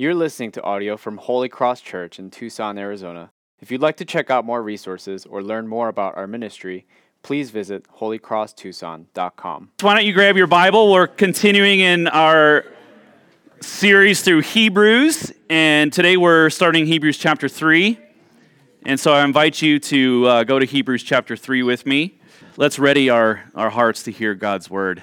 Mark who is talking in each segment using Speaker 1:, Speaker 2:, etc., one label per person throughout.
Speaker 1: You're listening to audio from Holy Cross Church in Tucson, Arizona. If you'd like to check out more resources or learn more about our ministry, please visit holycrosstucson.com.
Speaker 2: Why don't you grab your Bible? We're continuing in our series through Hebrews, and today we're starting Hebrews chapter 3. And so I invite you to uh, go to Hebrews chapter 3 with me. Let's ready our, our hearts to hear God's word.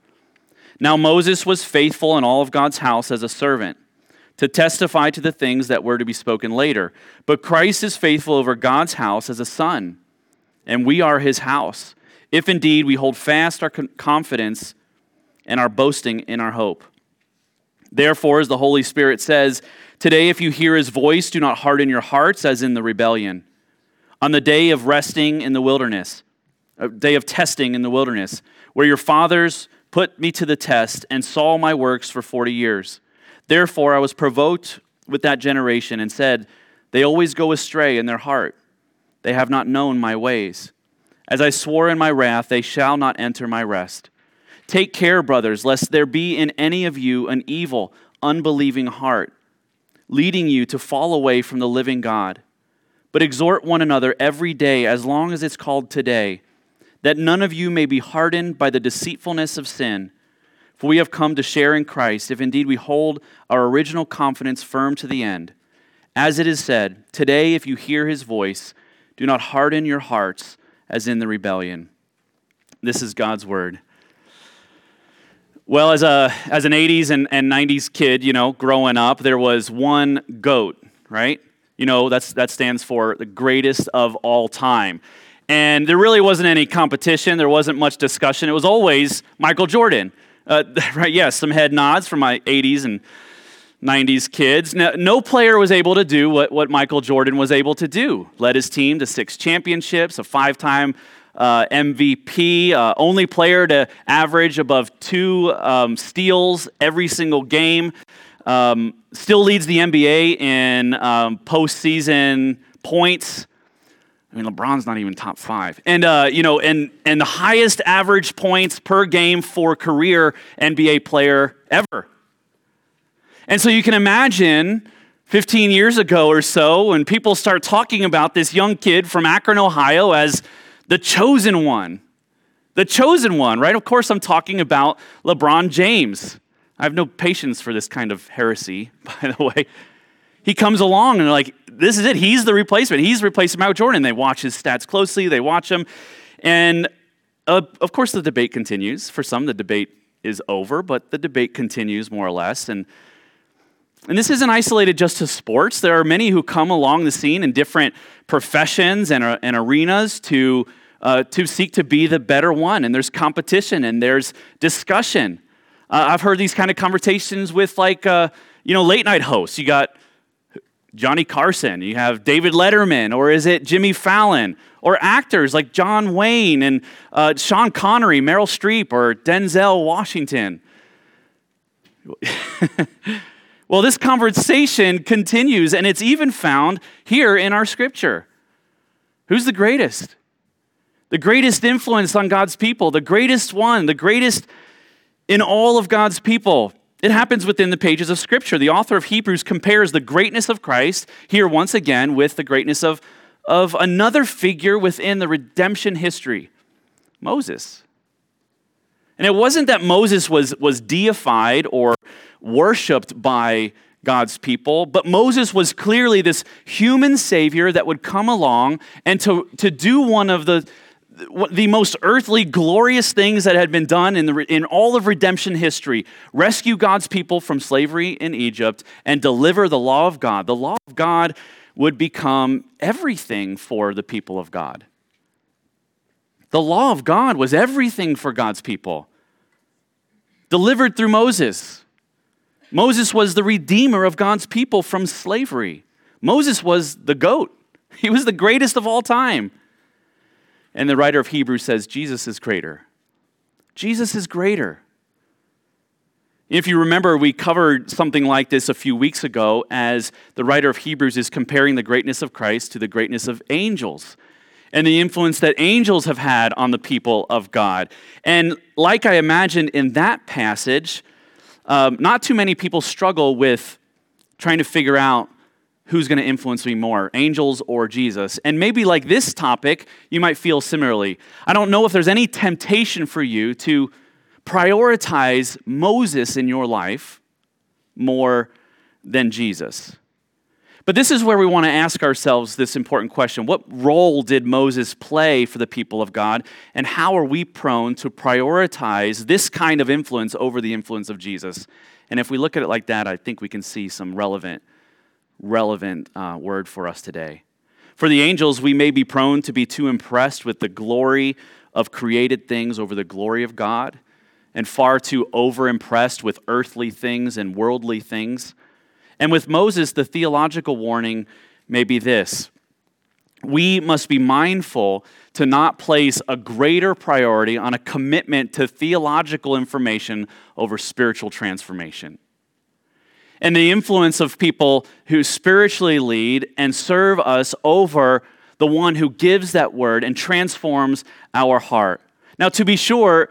Speaker 2: Now Moses was faithful in all of God's house as a servant to testify to the things that were to be spoken later. But Christ is faithful over God's house as a son, and we are his house, if indeed we hold fast our confidence and our boasting in our hope. Therefore, as the Holy Spirit says, Today, if you hear his voice, do not harden your hearts as in the rebellion. On the day of resting in the wilderness, a day of testing in the wilderness, where your fathers put me to the test and saw my works for 40 years. Therefore, I was provoked with that generation and said, They always go astray in their heart. They have not known my ways. As I swore in my wrath, they shall not enter my rest. Take care, brothers, lest there be in any of you an evil, unbelieving heart, leading you to fall away from the living God. But exhort one another every day, as long as it's called today that none of you may be hardened by the deceitfulness of sin. For we have come to share in Christ, if indeed we hold our original confidence firm to the end. As it is said, Today, if you hear his voice, do not harden your hearts as in the rebellion. This is God's word. Well, as, a, as an 80s and, and 90s kid, you know, growing up, there was one GOAT, right? You know, that's, that stands for the greatest of all time. And there really wasn't any competition, there wasn't much discussion. It was always Michael Jordan. Uh, right, yes, some head nods from my 80s and 90s kids. No player was able to do what, what Michael Jordan was able to do. Led his team to six championships, a five time uh, MVP, uh, only player to average above two um, steals every single game. Um, still leads the NBA in um, postseason points. I mean, LeBron's not even top five. And, uh, you know, and, and the highest average points per game for career NBA player ever. And so you can imagine 15 years ago or so when people start talking about this young kid from Akron, Ohio as the chosen one. The chosen one, right? Of course, I'm talking about LeBron James. I have no patience for this kind of heresy, by the way. He comes along and like, this is it. He's the replacement. He's replacing Michael Jordan. They watch his stats closely, they watch him. And uh, of course, the debate continues. For some, the debate is over, but the debate continues more or less. And, and this isn't isolated just to sports. There are many who come along the scene in different professions and, uh, and arenas to, uh, to seek to be the better one. And there's competition and there's discussion. Uh, I've heard these kind of conversations with, like, uh, you know, late night hosts. You got Johnny Carson, you have David Letterman, or is it Jimmy Fallon? Or actors like John Wayne and uh, Sean Connery, Meryl Streep, or Denzel Washington. well, this conversation continues, and it's even found here in our scripture. Who's the greatest? The greatest influence on God's people, the greatest one, the greatest in all of God's people. It happens within the pages of Scripture. The author of Hebrews compares the greatness of Christ here once again with the greatness of, of another figure within the redemption history Moses. And it wasn't that Moses was, was deified or worshiped by God's people, but Moses was clearly this human savior that would come along and to, to do one of the, the most earthly, glorious things that had been done in, the, in all of redemption history rescue God's people from slavery in Egypt and deliver the law of God. The law of God would become everything for the people of God. The law of God was everything for God's people, delivered through Moses. Moses was the redeemer of God's people from slavery. Moses was the goat, he was the greatest of all time. And the writer of Hebrews says, Jesus is greater. Jesus is greater. If you remember, we covered something like this a few weeks ago as the writer of Hebrews is comparing the greatness of Christ to the greatness of angels and the influence that angels have had on the people of God. And like I imagined in that passage, um, not too many people struggle with trying to figure out who's going to influence me more, angels or Jesus. And maybe like this topic, you might feel similarly. I don't know if there's any temptation for you to prioritize Moses in your life more than Jesus. But this is where we want to ask ourselves this important question What role did Moses play for the people of God? And how are we prone to prioritize this kind of influence over the influence of Jesus? And if we look at it like that, I think we can see some relevant, relevant uh, word for us today. For the angels, we may be prone to be too impressed with the glory of created things over the glory of God and far too overimpressed with earthly things and worldly things. And with Moses, the theological warning may be this we must be mindful to not place a greater priority on a commitment to theological information over spiritual transformation. And the influence of people who spiritually lead and serve us over the one who gives that word and transforms our heart. Now, to be sure,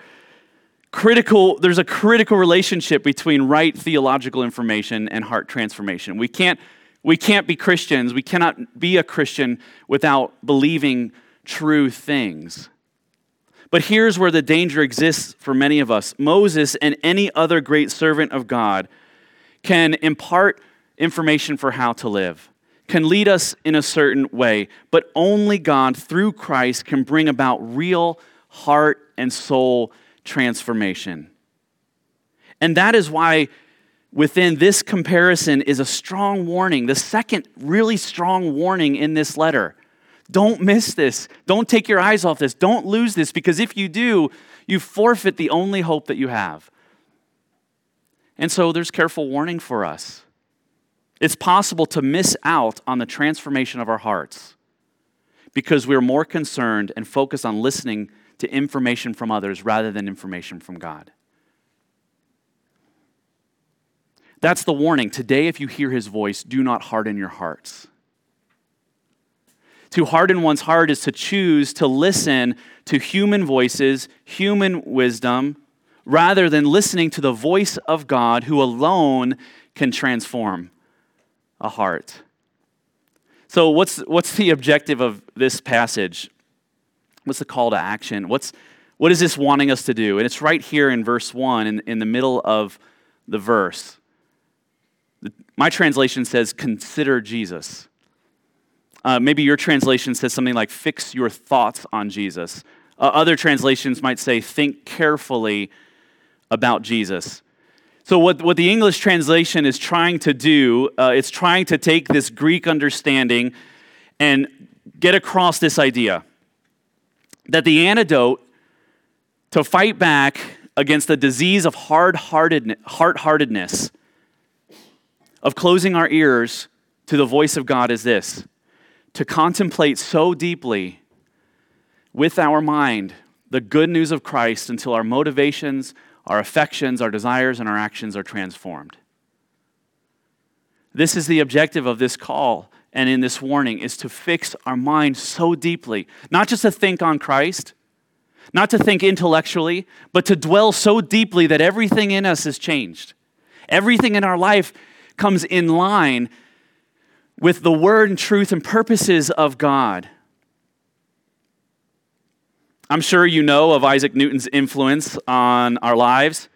Speaker 2: critical there's a critical relationship between right theological information and heart transformation. We can't we can't be christians we cannot be a christian without believing true things. But here's where the danger exists for many of us. Moses and any other great servant of god can impart information for how to live can lead us in a certain way but only god through christ can bring about real heart and soul transformation. And that is why within this comparison is a strong warning, the second really strong warning in this letter. Don't miss this. Don't take your eyes off this. Don't lose this because if you do, you forfeit the only hope that you have. And so there's careful warning for us. It's possible to miss out on the transformation of our hearts because we're more concerned and focused on listening to information from others rather than information from God. That's the warning. Today, if you hear his voice, do not harden your hearts. To harden one's heart is to choose to listen to human voices, human wisdom, rather than listening to the voice of God who alone can transform a heart. So, what's, what's the objective of this passage? What's the call to action? What's, what is this wanting us to do? And it's right here in verse 1, in, in the middle of the verse. My translation says, Consider Jesus. Uh, maybe your translation says something like, Fix your thoughts on Jesus. Uh, other translations might say, Think carefully about Jesus. So, what, what the English translation is trying to do, uh, it's trying to take this Greek understanding and get across this idea that the antidote to fight back against the disease of hard-heartedness, of closing our ears to the voice of God is this to contemplate so deeply with our mind the good news of Christ until our motivations, our affections, our desires, and our actions are transformed. This is the objective of this call and in this warning is to fix our mind so deeply, not just to think on Christ, not to think intellectually, but to dwell so deeply that everything in us is changed. Everything in our life comes in line with the word and truth and purposes of God. I'm sure you know of Isaac Newton's influence on our lives.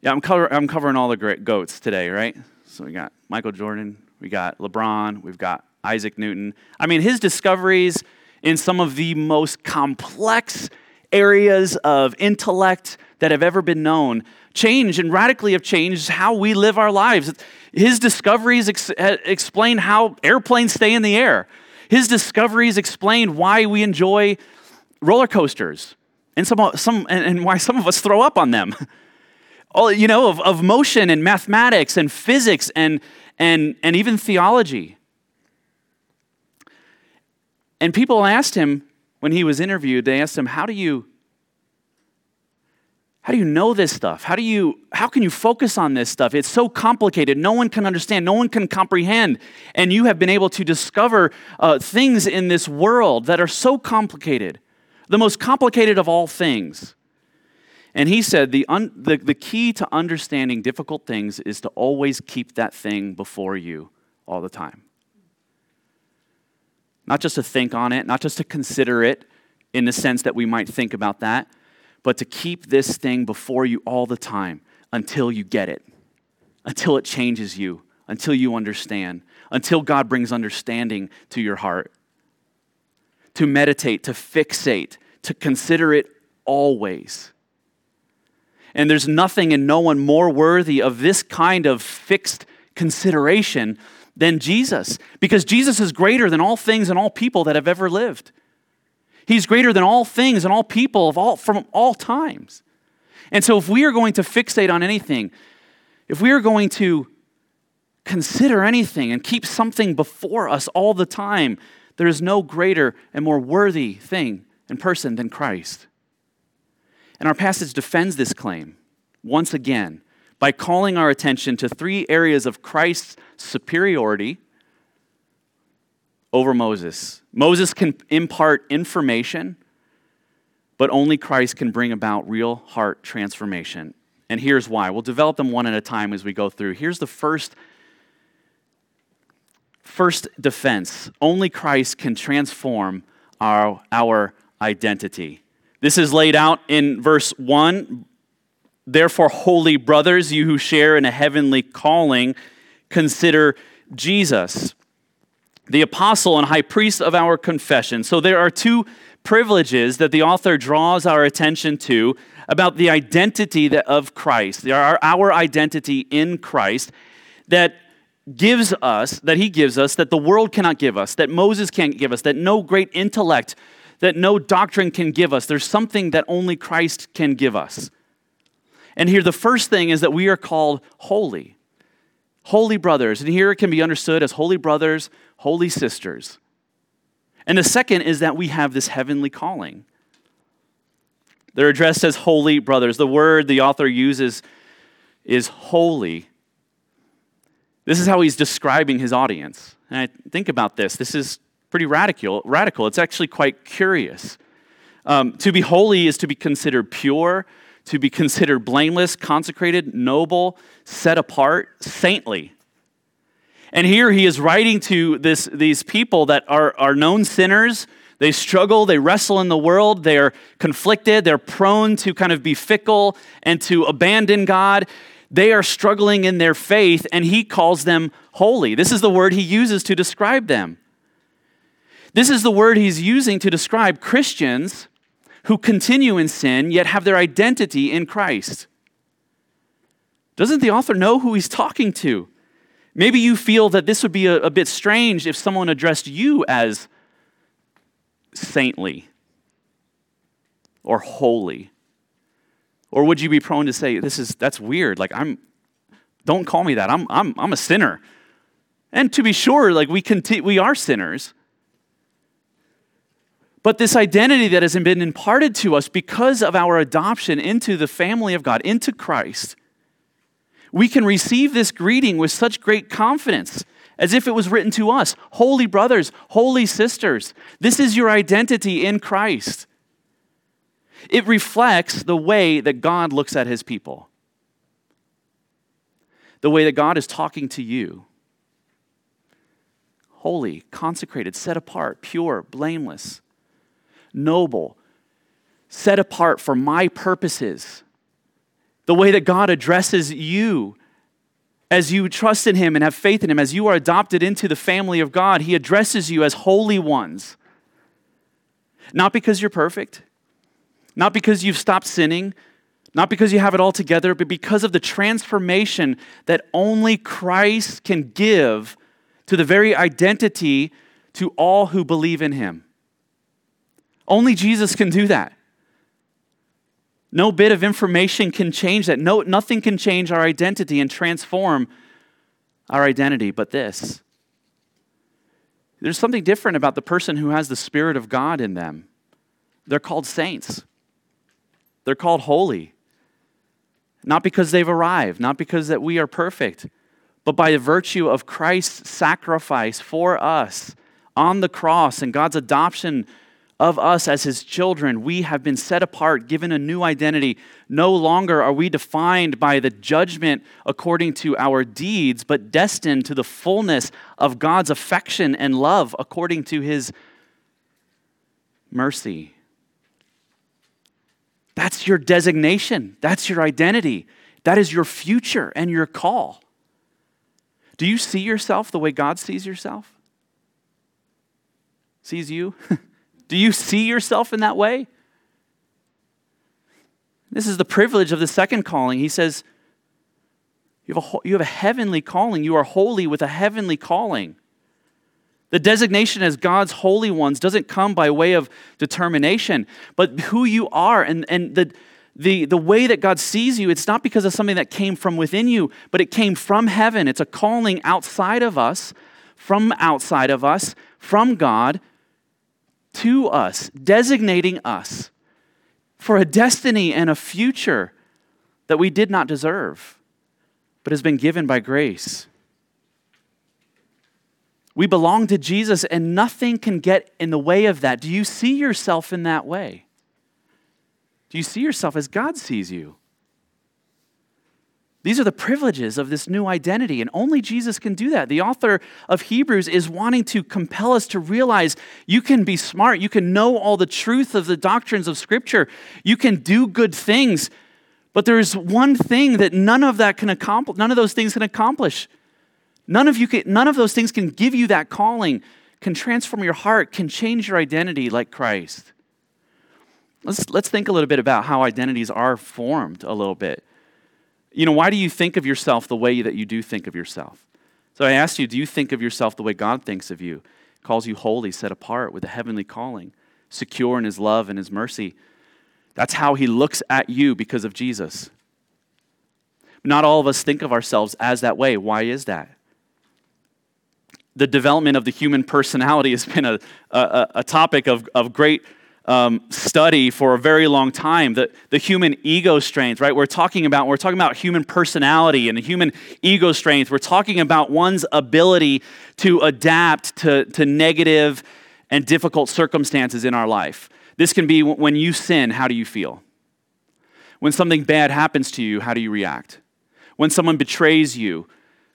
Speaker 2: Yeah, I'm, cover- I'm covering all the great goats today, right? So we got Michael Jordan, we got LeBron, we've got Isaac Newton. I mean, his discoveries in some of the most complex areas of intellect that have ever been known change and radically have changed how we live our lives. His discoveries ex- eh, explain how airplanes stay in the air. His discoveries explain why we enjoy roller coasters and some, some and, and why some of us throw up on them. All you know of, of motion and mathematics and physics and and, and even theology. And people asked him when he was interviewed, they asked him, How do you how do you know this stuff? How do you how can you focus on this stuff? It's so complicated. No one can understand. No one can comprehend. And you have been able to discover uh, things in this world that are so complicated, the most complicated of all things. And he said the, un, the, the key to understanding difficult things is to always keep that thing before you all the time. Not just to think on it, not just to consider it in the sense that we might think about that, but to keep this thing before you all the time until you get it, until it changes you, until you understand, until God brings understanding to your heart. To meditate, to fixate, to consider it always. And there's nothing and no one more worthy of this kind of fixed consideration than Jesus, because Jesus is greater than all things and all people that have ever lived. He's greater than all things and all people of all, from all times. And so, if we are going to fixate on anything, if we are going to consider anything and keep something before us all the time, there is no greater and more worthy thing and person than Christ. And our passage defends this claim once again by calling our attention to three areas of Christ's superiority over Moses. Moses can impart information, but only Christ can bring about real heart transformation. And here's why. We'll develop them one at a time as we go through. Here's the first first defense. Only Christ can transform our, our identity. This is laid out in verse 1 Therefore, holy brothers, you who share in a heavenly calling, consider Jesus, the apostle and high priest of our confession. So there are two privileges that the author draws our attention to about the identity of Christ, our identity in Christ that gives us, that he gives us, that the world cannot give us, that Moses can't give us, that no great intellect, that no doctrine can give us. There's something that only Christ can give us. And here, the first thing is that we are called holy. Holy brothers. And here it can be understood as holy brothers, holy sisters. And the second is that we have this heavenly calling. They're addressed as holy brothers. The word the author uses is holy. This is how he's describing his audience. And I think about this. This is pretty radical. Radical. It's actually quite curious. Um, to be holy is to be considered pure, to be considered blameless, consecrated, noble, set apart, saintly. And here he is writing to this, these people that are, are known sinners. They struggle, they wrestle in the world, they are conflicted, they're prone to kind of be fickle and to abandon God. They are struggling in their faith, and he calls them holy. This is the word he uses to describe them. This is the word he's using to describe Christians who continue in sin yet have their identity in Christ. Doesn't the author know who he's talking to? Maybe you feel that this would be a, a bit strange if someone addressed you as saintly or holy. Or would you be prone to say, this is that's weird? Like I'm don't call me that. I'm I'm I'm a sinner. And to be sure, like we conti- we are sinners. But this identity that has been imparted to us because of our adoption into the family of God, into Christ, we can receive this greeting with such great confidence as if it was written to us Holy brothers, holy sisters, this is your identity in Christ. It reflects the way that God looks at his people, the way that God is talking to you. Holy, consecrated, set apart, pure, blameless noble, set apart for my purposes. The way that God addresses you as you trust in Him and have faith in Him, as you are adopted into the family of God, He addresses you as holy ones. Not because you're perfect, not because you've stopped sinning, not because you have it all together, but because of the transformation that only Christ can give to the very identity to all who believe in Him. Only Jesus can do that. No bit of information can change that. No, nothing can change our identity and transform our identity but this. There's something different about the person who has the Spirit of God in them. They're called saints, they're called holy. Not because they've arrived, not because that we are perfect, but by the virtue of Christ's sacrifice for us on the cross and God's adoption of us as his children, we have been set apart, given a new identity. No longer are we defined by the judgment according to our deeds, but destined to the fullness of God's affection and love according to his mercy. That's your designation, that's your identity, that is your future and your call. Do you see yourself the way God sees yourself? Sees you? Do you see yourself in that way? This is the privilege of the second calling. He says, you have, a, you have a heavenly calling. You are holy with a heavenly calling. The designation as God's holy ones doesn't come by way of determination, but who you are and, and the, the, the way that God sees you, it's not because of something that came from within you, but it came from heaven. It's a calling outside of us, from outside of us, from God to us, designating us for a destiny and a future that we did not deserve, but has been given by grace. We belong to Jesus, and nothing can get in the way of that. Do you see yourself in that way? Do you see yourself as God sees you? These are the privileges of this new identity, and only Jesus can do that. The author of Hebrews is wanting to compel us to realize you can be smart, you can know all the truth of the doctrines of Scripture, you can do good things, but there's one thing that none of that can accomplish, none of those things can accomplish. None of, you can, none of those things can give you that calling, can transform your heart, can change your identity like Christ. Let's, let's think a little bit about how identities are formed a little bit. You know, why do you think of yourself the way that you do think of yourself? So I asked you, do you think of yourself the way God thinks of you? Calls you holy, set apart with a heavenly calling, secure in his love and his mercy. That's how he looks at you because of Jesus. Not all of us think of ourselves as that way. Why is that? The development of the human personality has been a, a, a topic of, of great um, study for a very long time. The, the human ego strength right? We're talking about we're talking about human personality and the human ego strength we're talking about one's ability to adapt to, to negative and difficult circumstances in our life. This can be when you sin how do you feel? When something bad happens to you how do you react? When someone betrays you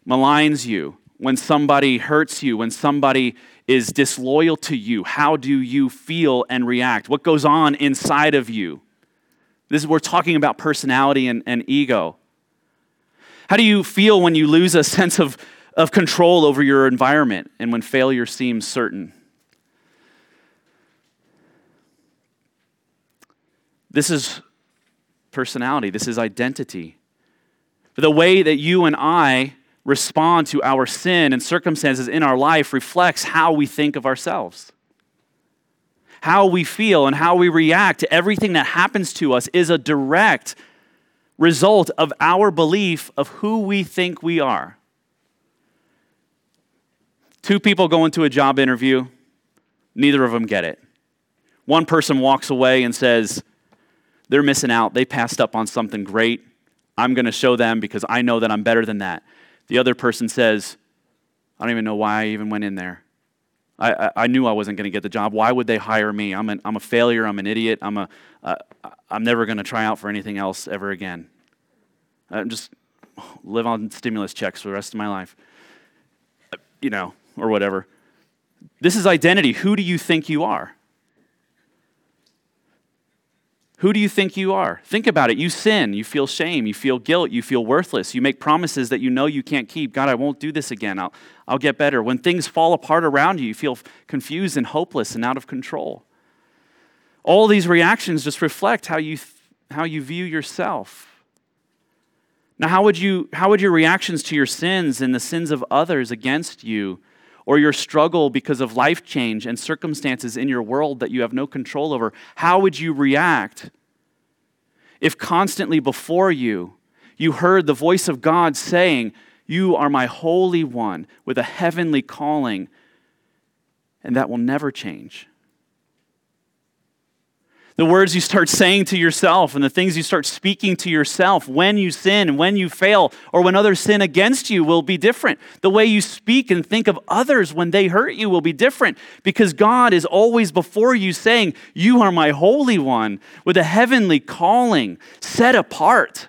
Speaker 2: maligns you when somebody hurts you when somebody is disloyal to you, how do you feel and react? What goes on inside of you? This is we're talking about personality and, and ego. How do you feel when you lose a sense of, of control over your environment and when failure seems certain? This is personality, this is identity. The way that you and I respond to our sin and circumstances in our life reflects how we think of ourselves. How we feel and how we react to everything that happens to us is a direct result of our belief of who we think we are. Two people go into a job interview, neither of them get it. One person walks away and says, They're missing out. They passed up on something great. I'm going to show them because I know that I'm better than that. The other person says, I don't even know why I even went in there. I, I, I knew I wasn't going to get the job. Why would they hire me? I'm, an, I'm a failure. I'm an idiot. I'm, a, uh, I'm never going to try out for anything else ever again. I'm just live on stimulus checks for the rest of my life. You know, or whatever. This is identity. Who do you think you are? Who do you think you are? Think about it. You sin, you feel shame, you feel guilt, you feel worthless. You make promises that you know you can't keep. God, I won't do this again. I'll, I'll get better. When things fall apart around you, you feel confused and hopeless and out of control. All these reactions just reflect how you, how you view yourself. Now, how would, you, how would your reactions to your sins and the sins of others against you, or your struggle because of life change and circumstances in your world that you have no control over, how would you react if constantly before you you heard the voice of God saying, You are my holy one with a heavenly calling? And that will never change. The words you start saying to yourself and the things you start speaking to yourself when you sin, when you fail, or when others sin against you will be different. The way you speak and think of others when they hurt you will be different because God is always before you saying, You are my Holy One with a heavenly calling, set apart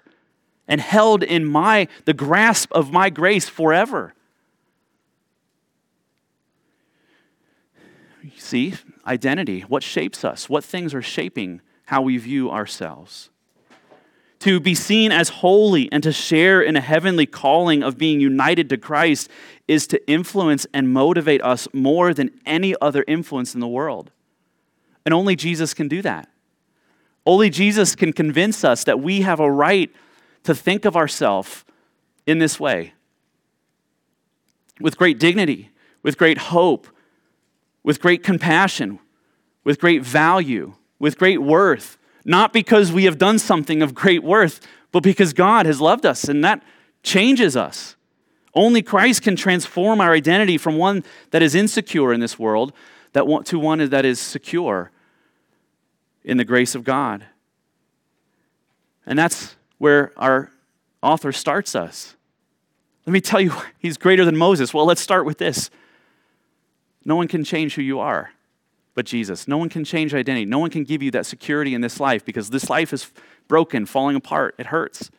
Speaker 2: and held in my the grasp of my grace forever. You see, identity, what shapes us, what things are shaping how we view ourselves. To be seen as holy and to share in a heavenly calling of being united to Christ is to influence and motivate us more than any other influence in the world. And only Jesus can do that. Only Jesus can convince us that we have a right to think of ourselves in this way with great dignity, with great hope, with great compassion, with great value, with great worth, not because we have done something of great worth, but because God has loved us and that changes us. Only Christ can transform our identity from one that is insecure in this world that to one that is secure in the grace of God. And that's where our author starts us. Let me tell you, he's greater than Moses. Well, let's start with this. No one can change who you are but Jesus. No one can change identity. No one can give you that security in this life because this life is broken, falling apart. It hurts.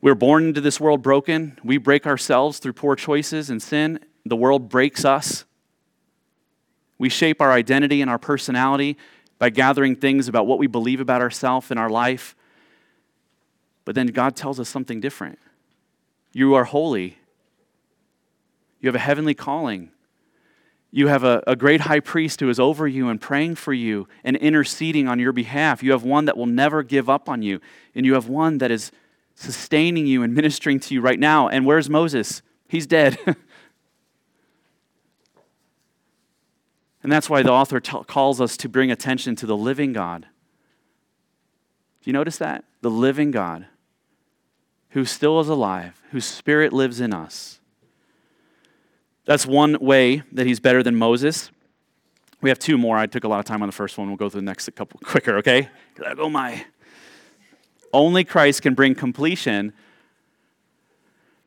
Speaker 2: We're born into this world broken. We break ourselves through poor choices and sin. The world breaks us. We shape our identity and our personality by gathering things about what we believe about ourselves in our life. But then God tells us something different. You are holy. You have a heavenly calling. You have a, a great high priest who is over you and praying for you and interceding on your behalf. You have one that will never give up on you. And you have one that is sustaining you and ministering to you right now. And where's Moses? He's dead. and that's why the author t- calls us to bring attention to the living God. Do you notice that? The living God who still is alive, whose spirit lives in us that's one way that he's better than Moses. We have two more. I took a lot of time on the first one. We'll go through the next couple quicker, okay? Oh my. Only Christ can bring completion,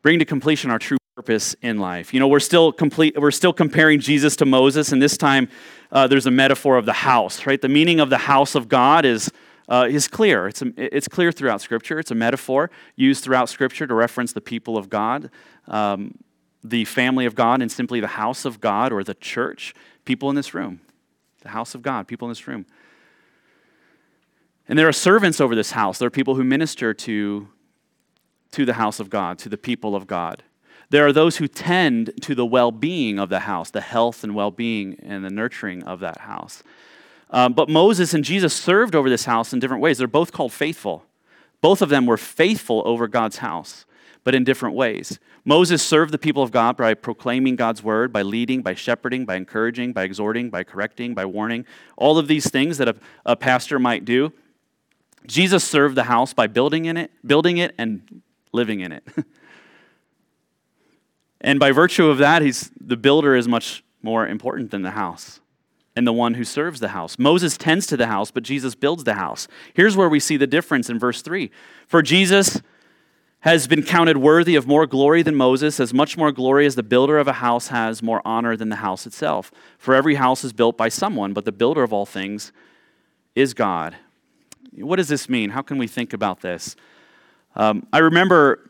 Speaker 2: bring to completion our true purpose in life. You know, we're still complete. We're still comparing Jesus to Moses, and this time uh, there's a metaphor of the house, right? The meaning of the house of God is uh, is clear. It's, a, it's clear throughout Scripture. It's a metaphor used throughout Scripture to reference the people of God. Um, the family of God and simply the house of God or the church, people in this room. The house of God, people in this room. And there are servants over this house. There are people who minister to, to the house of God, to the people of God. There are those who tend to the well being of the house, the health and well being and the nurturing of that house. Um, but Moses and Jesus served over this house in different ways. They're both called faithful. Both of them were faithful over God's house, but in different ways. Moses served the people of God by proclaiming God's word, by leading, by shepherding, by encouraging, by exhorting, by correcting, by warning, all of these things that a, a pastor might do. Jesus served the house by building in it, building it and living in it. and by virtue of that, he's the builder is much more important than the house and the one who serves the house. Moses tends to the house, but Jesus builds the house. Here's where we see the difference in verse 3. For Jesus has been counted worthy of more glory than Moses, as much more glory as the builder of a house has more honor than the house itself. For every house is built by someone, but the builder of all things is God. What does this mean? How can we think about this? Um, I remember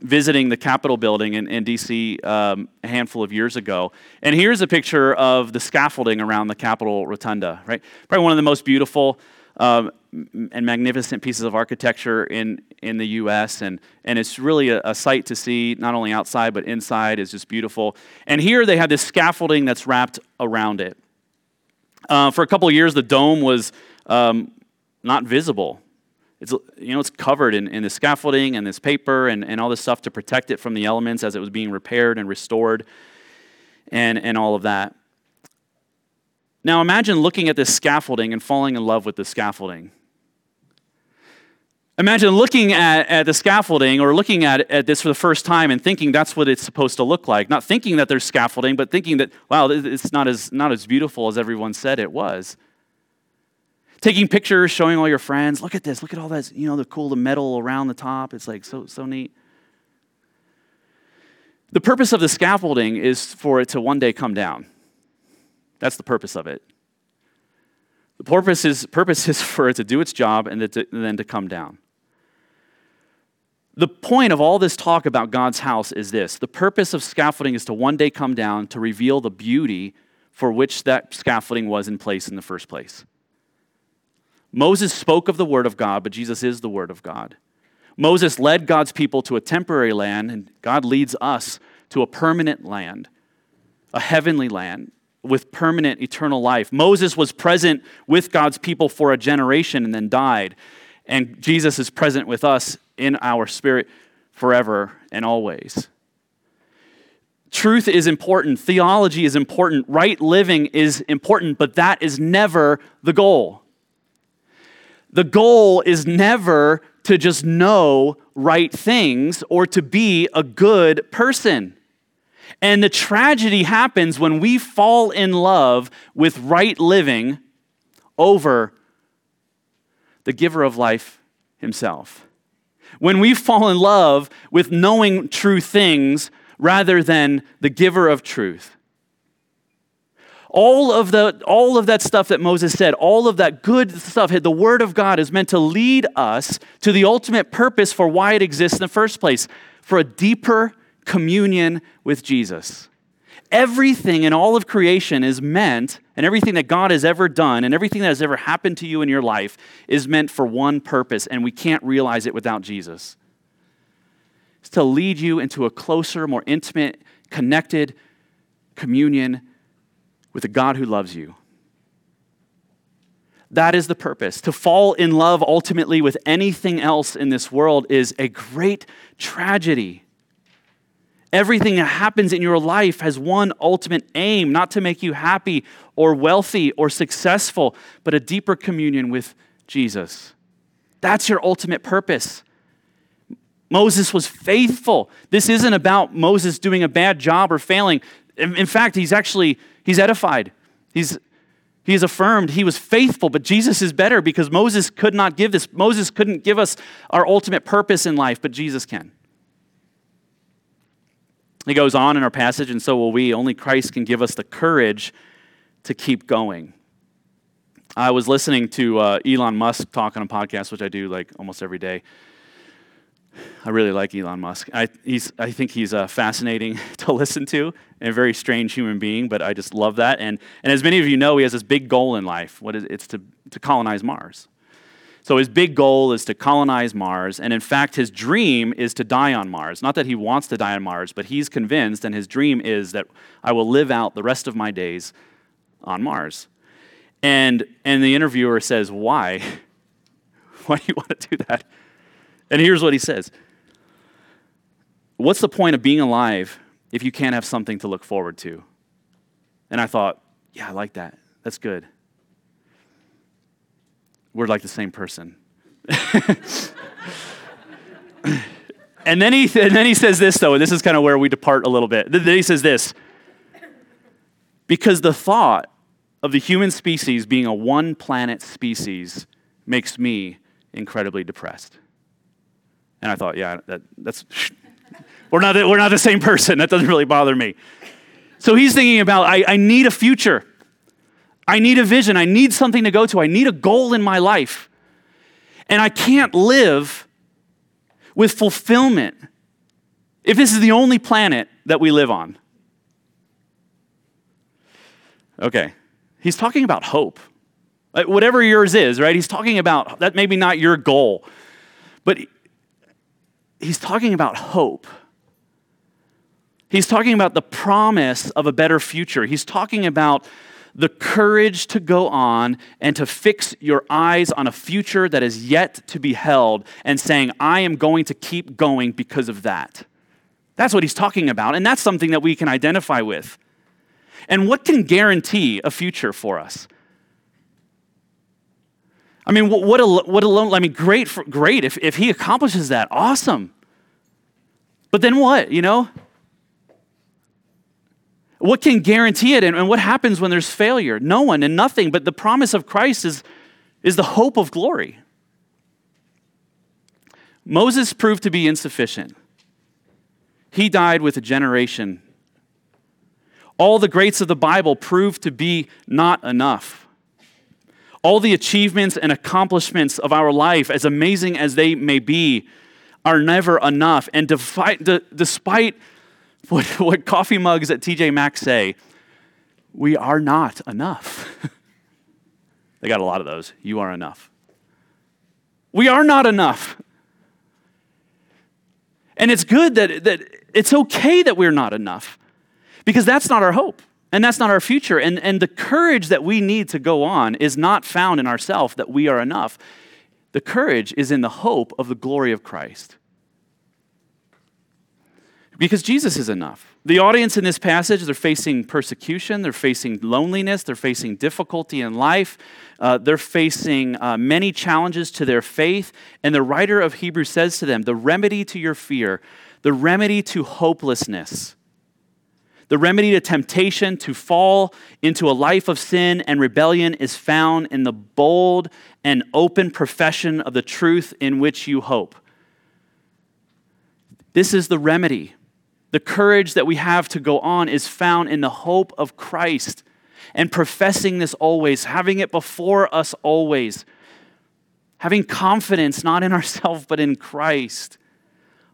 Speaker 2: visiting the Capitol building in, in D.C. Um, a handful of years ago, and here's a picture of the scaffolding around the Capitol Rotunda, right? Probably one of the most beautiful um, and magnificent pieces of architecture in, in the U.S. And, and it's really a, a, sight to see, not only outside, but inside is just beautiful. And here they have this scaffolding that's wrapped around it. Uh, for a couple of years, the dome was um, not visible. It's, you know, it's covered in, in the scaffolding and this paper and, and all this stuff to protect it from the elements as it was being repaired and restored and, and all of that. Now imagine looking at this scaffolding and falling in love with the scaffolding. Imagine looking at, at the scaffolding or looking at, at this for the first time and thinking that's what it's supposed to look like. Not thinking that there's scaffolding, but thinking that, wow, it's not as, not as beautiful as everyone said it was. Taking pictures, showing all your friends, look at this, look at all that, you know, the cool, the metal around the top. It's like so, so neat. The purpose of the scaffolding is for it to one day come down. That's the purpose of it. The purpose is, purpose is for it to do its job and, to, and then to come down. The point of all this talk about God's house is this the purpose of scaffolding is to one day come down to reveal the beauty for which that scaffolding was in place in the first place. Moses spoke of the Word of God, but Jesus is the Word of God. Moses led God's people to a temporary land, and God leads us to a permanent land, a heavenly land with permanent eternal life. Moses was present with God's people for a generation and then died. And Jesus is present with us in our spirit forever and always. Truth is important, theology is important, right living is important, but that is never the goal. The goal is never to just know right things or to be a good person. And the tragedy happens when we fall in love with right living over the giver of life himself. When we fall in love with knowing true things rather than the giver of truth. All of, the, all of that stuff that Moses said, all of that good stuff, the Word of God is meant to lead us to the ultimate purpose for why it exists in the first place for a deeper communion with Jesus. Everything in all of creation is meant, and everything that God has ever done, and everything that has ever happened to you in your life is meant for one purpose, and we can't realize it without Jesus. It's to lead you into a closer, more intimate, connected communion with a God who loves you. That is the purpose. To fall in love ultimately with anything else in this world is a great tragedy. Everything that happens in your life has one ultimate aim not to make you happy or wealthy or successful, but a deeper communion with Jesus. That's your ultimate purpose. Moses was faithful. This isn't about Moses doing a bad job or failing. In, fact, he's actually He's edified. He's, he is affirmed. He was faithful, but Jesus is better because Moses could not give this. Moses couldn't give us our ultimate purpose in life, but Jesus can. He goes on in our passage, and so will we. Only Christ can give us the courage to keep going. I was listening to uh, Elon Musk talk on a podcast, which I do like almost every day. I really like Elon Musk. I, he's, I think he's uh, fascinating to listen to and a very strange human being, but I just love that. And, and as many of you know, he has this big goal in life. What is, it's to, to colonize Mars. So his big goal is to colonize Mars. And in fact, his dream is to die on Mars. Not that he wants to die on Mars, but he's convinced, and his dream is that I will live out the rest of my days on Mars. And, and the interviewer says, Why? Why do you want to do that? And here's what he says What's the point of being alive if you can't have something to look forward to? And I thought, yeah, I like that. That's good. We're like the same person. and, then he, and then he says this, though, and this is kind of where we depart a little bit. Then he says this because the thought of the human species being a one planet species makes me incredibly depressed. And I thought, yeah, that, that's, we're not, we're not the same person. That doesn't really bother me. So he's thinking about, I, I need a future. I need a vision. I need something to go to. I need a goal in my life. And I can't live with fulfillment if this is the only planet that we live on. Okay. He's talking about hope. whatever yours is, right? He's talking about that maybe not your goal. But he's talking about hope. He's talking about the promise of a better future. He's talking about the courage to go on and to fix your eyes on a future that is yet to be held and saying, I am going to keep going because of that. That's what he's talking about, and that's something that we can identify with. And what can guarantee a future for us? I mean, what, what, a, what alone, I mean, great, for, great. If, if he accomplishes that, awesome. But then what, you know? What can guarantee it? And, and what happens when there's failure? No one and nothing. But the promise of Christ is, is the hope of glory. Moses proved to be insufficient. He died with a generation. All the greats of the Bible proved to be not enough. All the achievements and accomplishments of our life, as amazing as they may be, are never enough. And despite what, what coffee mugs at TJ Maxx say, we are not enough. they got a lot of those. You are enough. We are not enough. And it's good that, that it's okay that we're not enough because that's not our hope and that's not our future. And, and the courage that we need to go on is not found in ourselves that we are enough. The courage is in the hope of the glory of Christ. Because Jesus is enough. The audience in this passage, they're facing persecution, they're facing loneliness, they're facing difficulty in life, uh, they're facing uh, many challenges to their faith. And the writer of Hebrews says to them, The remedy to your fear, the remedy to hopelessness, the remedy to temptation to fall into a life of sin and rebellion is found in the bold and open profession of the truth in which you hope. This is the remedy. The courage that we have to go on is found in the hope of Christ and professing this always, having it before us always, having confidence not in ourselves but in Christ.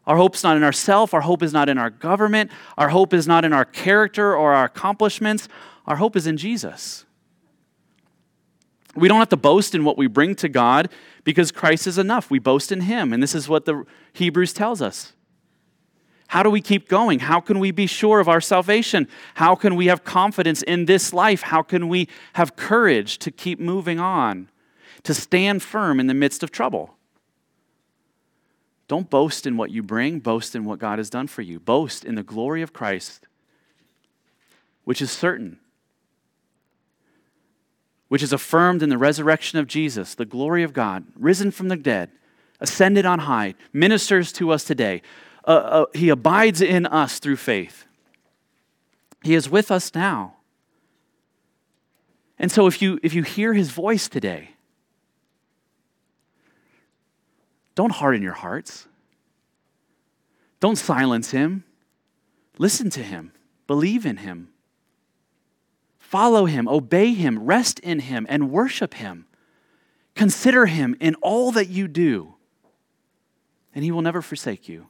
Speaker 2: Our hope's not in ourselves, our hope is not in our government, our hope is not in our character or our accomplishments, our hope is in Jesus. We don't have to boast in what we bring to God because Christ is enough. We boast in Him, and this is what the Hebrews tells us. How do we keep going? How can we be sure of our salvation? How can we have confidence in this life? How can we have courage to keep moving on, to stand firm in the midst of trouble? Don't boast in what you bring, boast in what God has done for you. Boast in the glory of Christ, which is certain, which is affirmed in the resurrection of Jesus, the glory of God, risen from the dead, ascended on high, ministers to us today uh, uh, he abides in us through faith. He is with us now. And so if you, if you hear his voice today, don't harden your hearts. Don't silence him. Listen to him. Believe in him. Follow him. Obey him. Rest in him and worship him. Consider him in all that you do, and he will never forsake you.